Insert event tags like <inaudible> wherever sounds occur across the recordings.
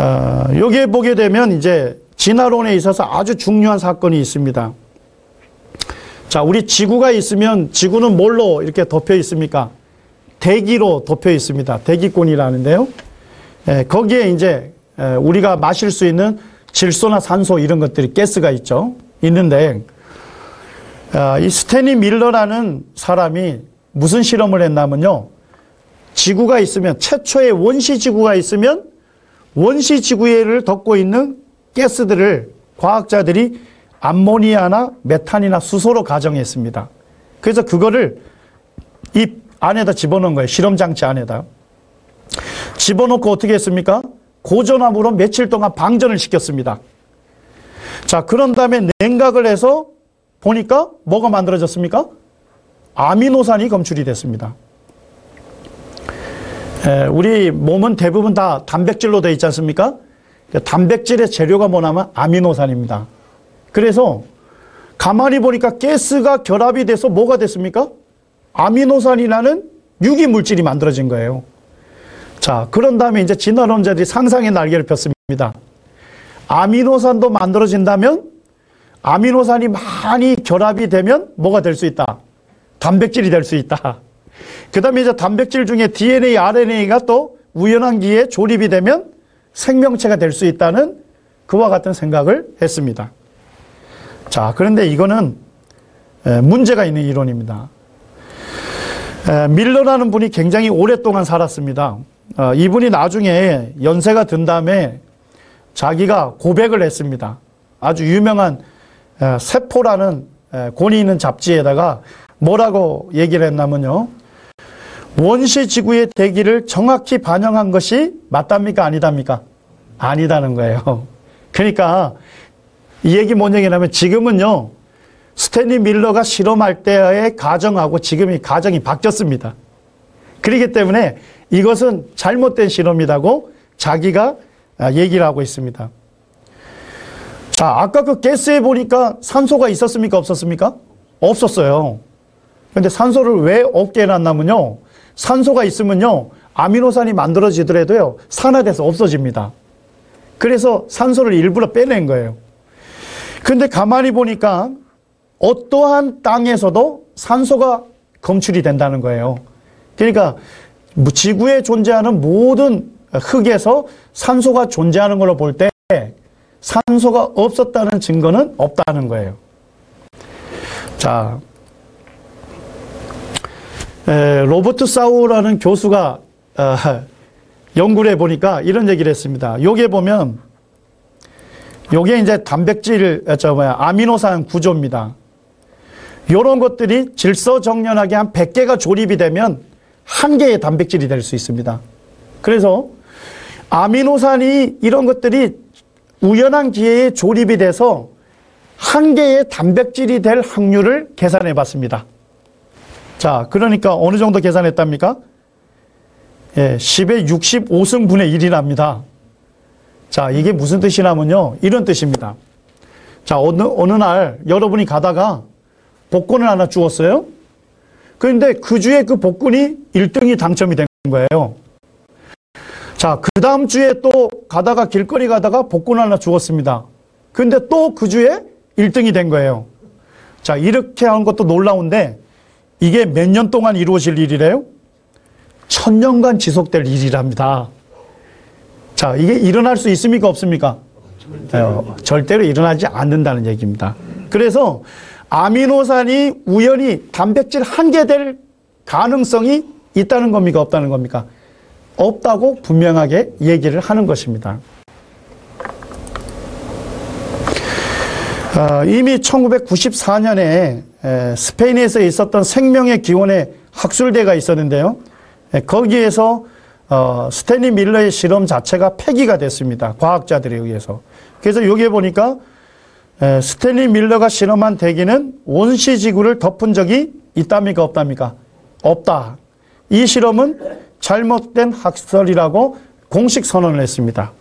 어, 여기에 보게 되면 이제 진화론에 있어서 아주 중요한 사건이 있습니다. 자, 우리 지구가 있으면 지구는 뭘로 이렇게 덮여 있습니까? 대기로 덮여 있습니다. 대기권이라는데요. 에, 거기에 이제 에, 우리가 마실 수 있는 질소나 산소 이런 것들이 가스가 있죠. 있는데 아, 이 스테니 밀러라는 사람이 무슨 실험을 했냐면요. 지구가 있으면 최초의 원시 지구가 있으면 원시 지구를 덮고 있는 가스들을 과학자들이 암모니아나 메탄이나 수소로 가정했습니다. 그래서 그거를 이 안에다 집어넣은 거예요. 실험 장치 안에다. 집어넣고 어떻게 했습니까? 고전압으로 며칠 동안 방전을 시켰습니다. 자, 그런 다음에 냉각을 해서 보니까 뭐가 만들어졌습니까? 아미노산이 검출이 됐습니다. 에, 우리 몸은 대부분 다 단백질로 되어 있지 않습니까? 단백질의 재료가 뭐냐면 아미노산입니다. 그래서 가만히 보니까 가스가 결합이 돼서 뭐가 됐습니까? 아미노산이라는 유기 물질이 만들어진 거예요. 자, 그런 다음에 이제 진화론자들이 상상의 날개를 폈습니다. 아미노산도 만들어진다면 아미노산이 많이 결합이 되면 뭐가 될 수 있다? 단백질이 될 수 있다. 그 다음에 이제 단백질 중에 DNA, RNA가 또 우연한 기에 조립이 되면 생명체가 될 수 있다는 그와 같은 생각을 했습니다. 자, 그런데 이거는 문제가 있는 이론입니다. 밀러라는 분이 굉장히 오랫동안 살았습니다. 어, 이분이 나중에 연세가 든 다음에 자기가 고백을 했습니다. 아주 유명한 세포라는 권위 있는 잡지에다가 뭐라고 얘기를 했냐면요. 원시 지구의 대기를 정확히 반영한 것이 맞답니까? 아니답니까? 아니다는 거예요. <laughs> 그러니까 이 얘기 뭔 얘기냐면 지금은요. 스탠리 밀러가 실험할 때의 가정하고 지금이 가정이 바뀌었습니다. 그렇기 때문에 이것은 잘못된 실험이라고 자기가 얘기를 하고 있습니다. 자, 아까 그 가스에 보니까 산소가 있었습니까? 없었습니까? 없었어요. 근데 산소를 왜 없게 해놨냐면요. 산소가 있으면요. 아미노산이 만들어지더라도요. 산화돼서 없어집니다. 그래서 산소를 일부러 빼낸 거예요. 근데 가만히 보니까 어떠한 땅에서도 산소가 검출이 된다는 거예요. 그러니까 지구에 존재하는 모든 흙에서 산소가 존재하는 걸로 볼 때 산소가 없었다는 증거는 없다는 거예요. 자, 에, 로버트 사우라는 교수가 어, 연구를 해보니까 이런 얘기를 했습니다. 여기에 보면 요게 이제 단백질, 어, 저 뭐야, 아미노산 구조입니다. 요런 것들이 질서정연하게 한 100개가 조립이 되면 한 개의 단백질이 될 수 있습니다. 그래서 아미노산이 이런 것들이 우연한 기회에 조립이 돼서 한 개의 단백질이 될 확률을 계산해 봤습니다. 자, 그러니까 어느 정도 계산했답니까? 예, 10의 65승분의 1이랍니다. 자, 이게 무슨 뜻이냐면요. 이런 뜻입니다. 자, 어느, 어느 날 여러분이 가다가 복권을 하나 주었어요. 그런데 그 주에 그 복권이 1등이 당첨이 된 거예요. 자, 그 다음 주에 또 가다가 길거리 가다가 복권 하나 주었습니다. 근데 또 그 주에 1등이 된 거예요. 자, 이렇게 하는 것도 놀라운데 이게 몇 년 동안 이루어질 일이래요? 천년간 지속될 일이랍니다. 자, 이게 일어날 수 있습니까? 없습니까? 어, 절대로 일어나지 않는다는 얘기입니다. 그래서 아미노산이 우연히 단백질 한 개 될 가능성이 있다는 겁니까? 없다는 겁니까? 없다고 분명하게 얘기를 하는 것입니다. 어, 이미 1994년에 에, 스페인에서 있었던 생명의 기원의 학술대가 있었는데요. 에, 거기에서 어, 스탠리 밀러의 실험 자체가 폐기가 됐습니다. 과학자들에 의해서. 그래서 여기에 보니까 에, 스탠리 밀러가 실험한 대기는 원시 지구를 덮은 적이 있답니까? 없답니까? 없다. 이 실험은 잘못된 학설이라고 공식 선언을 했습니다.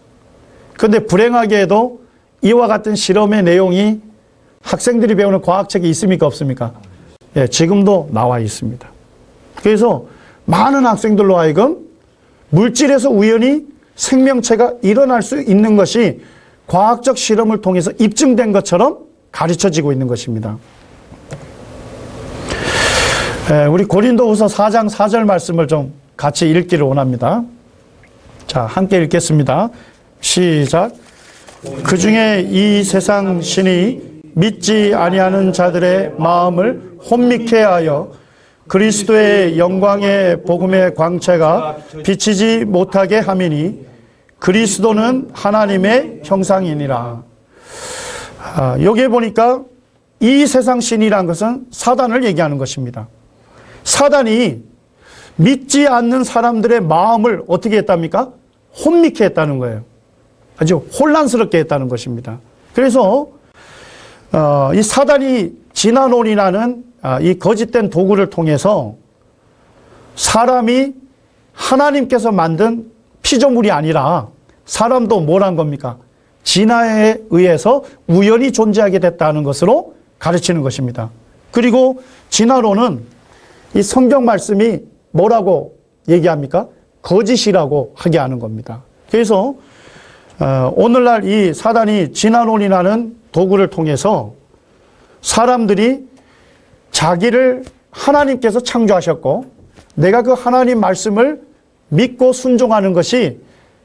그런데 불행하게도 이와 같은 실험의 내용이 학생들이 배우는 과학책에 있습니까? 없습니까? 예, 지금도 나와 있습니다. 그래서 많은 학생들로 하여금 물질에서 우연히 생명체가 일어날 수 있는 것이 과학적 실험을 통해서 입증된 것처럼 가르쳐지고 있는 것입니다. 우리 고린도후서 4장 4절 말씀을 좀 같이 읽기를 원합니다. 자, 함께 읽겠습니다. 시작. 그 중에 이 세상 신이 믿지 아니하는 자들의 마음을 혼미케 하여 그리스도의 영광의 복음의 광채가 비치지 못하게 함이니 그리스도는 하나님의 형상이니라. 아, 여기에 보니까 이 세상 신이란 것은 사단을 얘기하는 것입니다. 사단이 믿지 않는 사람들의 마음을 어떻게 했답니까? 혼미케 했다는 거예요. 아주 혼란스럽게 했다는 것입니다. 그래서 어, 이 사단이 진화론이라는 아, 이 거짓된 도구를 통해서 사람이 하나님께서 만든 피조물이 아니라 사람도 뭘 한 겁니까? 진화에 의해서 우연히 존재하게 됐다는 것으로 가르치는 것입니다. 그리고 진화론은 이 성경 말씀이 뭐라고 얘기합니까? 거짓이라고 하게 하는 겁니다. 그래서 어, 오늘날 이 사단이 진화론이라는 도구를 통해서 사람들이 자기를 하나님께서 창조하셨고 내가 그 하나님 말씀을 믿고 순종하는 것이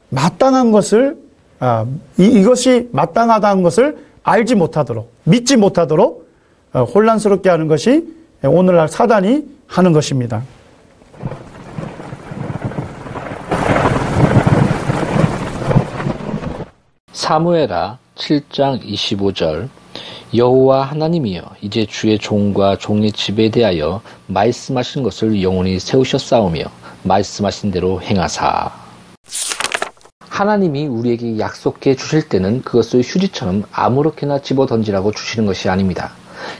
마땅한 것을 아, 이, 것이 마땅하다는 것을 알지 못하도록 믿지 못하도록 어, 혼란스럽게 하는 것이 오늘날 사단이 하는 것입니다. 사무에라 7장 25절 여호와 하나님이여 이제 주의 종과 종의 집에 대하여 말씀하신 것을 영원히 세우셨사오며 말씀하신 대로 행하사 하나님이 우리에게 약속해 주실 때는 그것을 휴지처럼 아무렇게나 집어 던지라고 주시는 것이 아닙니다.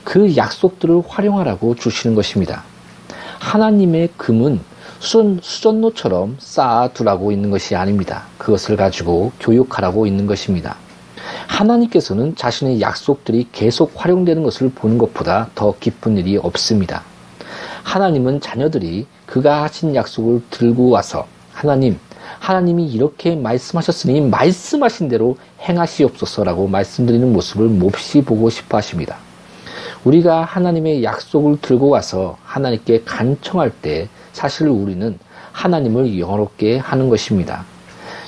그 약속들을 활용하라고 주시는 것입니다. 하나님의 금은 수전, 수전노처럼 쌓아두라고 있는 것이 아닙니다. 그것을 가지고 교육하라고 있는 것입니다. 하나님께서는 자신의 약속들이 계속 활용되는 것을 보는 것보다 더 기쁜 일이 없습니다. 하나님은 자녀들이 그가 하신 약속을 들고 와서 하나님, 하나님이 이렇게 말씀하셨으니 말씀하신 대로 행하시옵소서라고 말씀드리는 모습을 몹시 보고 싶어 하십니다. 우리가 하나님의 약속을 들고 와서 하나님께 간청할 때 사실 우리는 하나님을 영롭게 하는 것입니다.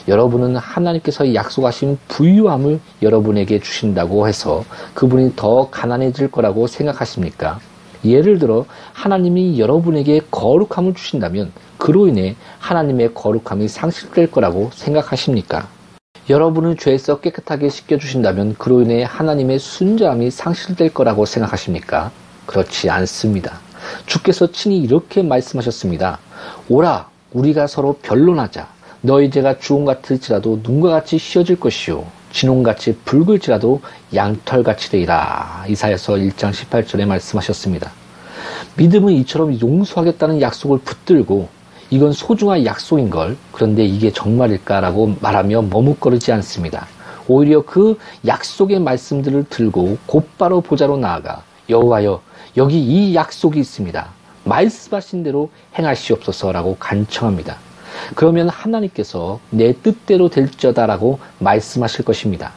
여러분은 하나님께서 약속하신 부유함을 여러분에게 주신다고 해서 그분이 더 가난해질 거라고 생각하십니까? 예를 들어 하나님이 여러분에게 거룩함을 주신다면 그로 인해 하나님의 거룩함이 상실될 거라고 생각하십니까? 여러분을 죄에서 깨끗하게 씻겨주신다면 그로 인해 하나님의 순자함이 상실될 거라고 생각하십니까? 그렇지 않습니다. 주께서 친히 이렇게 말씀하셨습니다. 오라, 우리가 서로 변론하자. 너희 죄가 주홍 같을지라도 눈과 같이 휘어질 것이요 진홍같이 붉을지라도 양털같이 되리라. 이사에서 1장 18절에 말씀하셨습니다. 믿음은 이처럼 용서하겠다는 약속을 붙들고 이건 소중한 약속인 걸 그런데 이게 정말일까라고 말하며 머뭇거리지 않습니다. 오히려 그 약속의 말씀들을 들고 곧바로 보자로 나아가 여호와여 여기 이 약속이 있습니다. 말씀하신 대로 행하시옵소서라고 간청합니다. 그러면 하나님께서 내 뜻대로 될지어다라고 말씀하실 것입니다.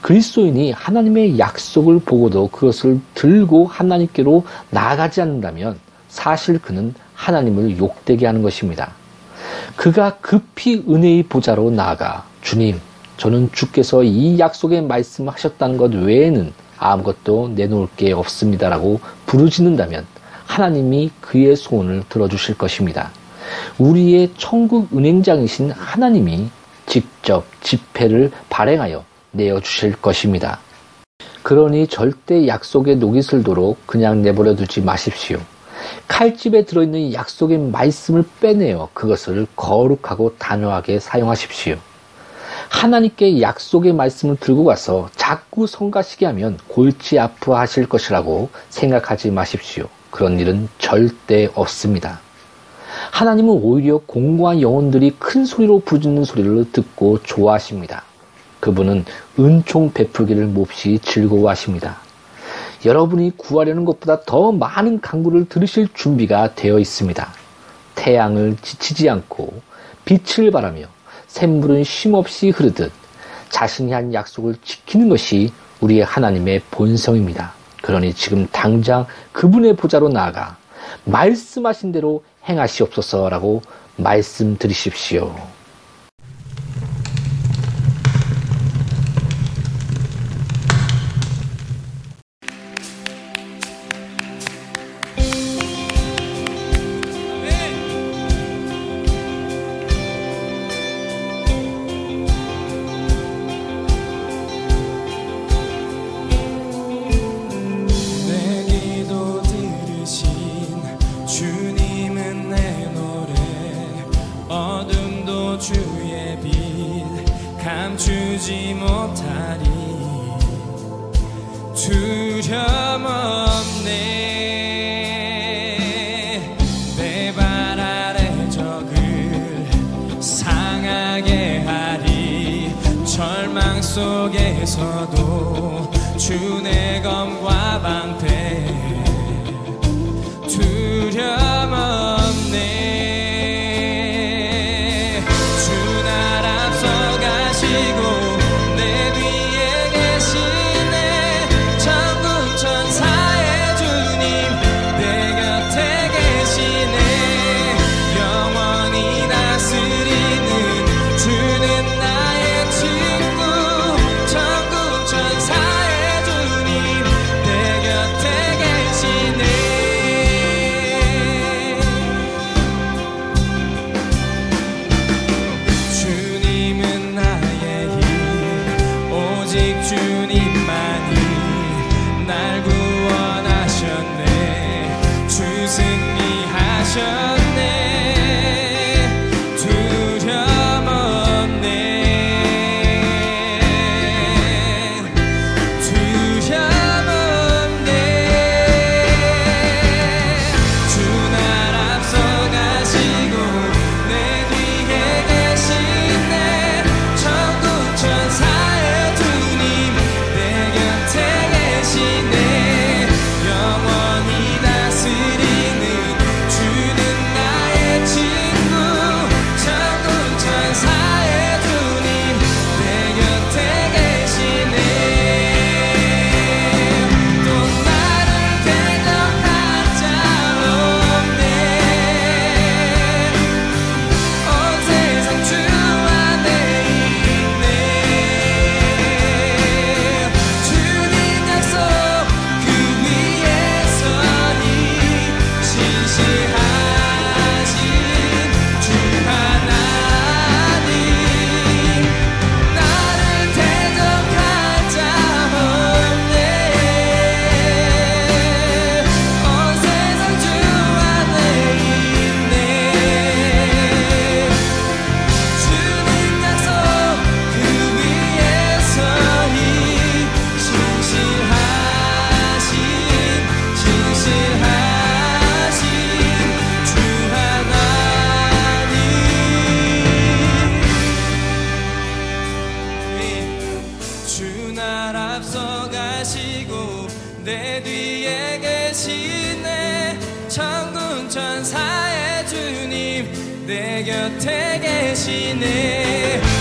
그리스도인이 하나님의 약속을 보고도 그것을 들고 하나님께로 나아가지 않는다면 사실 그는 하나님을 욕되게 하는 것입니다. 그가 급히 은혜의 보좌로 나아가 주님, 저는 주께서 이 약속에 말씀하셨다는 것 외에는 아무것도 내놓을 게 없습니다라고 부르짖는다면 하나님이 그의 소원을 들어주실 것입니다. 우리의 천국 은행장이신 하나님이 직접 집회를 발행하여 내어 주실 것입니다. 그러니 절대 약속에 녹이 슬도록 그냥 내버려 두지 마십시오. 칼집에 들어있는 약속의 말씀을 빼내어 그것을 거룩하고 단호하게 사용하십시오. 하나님께 약속의 말씀을 들고 가서 자꾸 성가시게 하면 골치 아프하실 것이라고 생각하지 마십시오. 그런 일은 절대 없습니다. 하나님은 오히려 공고한 영혼들이 큰 소리로 부르는 소리를 듣고 좋아하십니다. 그분은 은총 베풀기를 몹시 즐거워하십니다. 여러분이 구하려는 것보다 더 많은 강구를 들으실 준비가 되어 있습니다. 태양을 지치지 않고 빛을 바라며 샘물은 쉼없이 흐르듯 자신이 한 약속을 지키는 것이 우리의 하나님의 본성입니다. 그러니 지금 당장 그분의 보좌로 나아가 말씀하신 대로 행하시옵소서라고 말씀드리십시오. 주지 못하리. 두려없네. 내 발 아래 적을 상하게 하리. 절망 속에서도 주네. 내 뒤에 계시네. 천군 천사의 주님 내 곁에 계시네.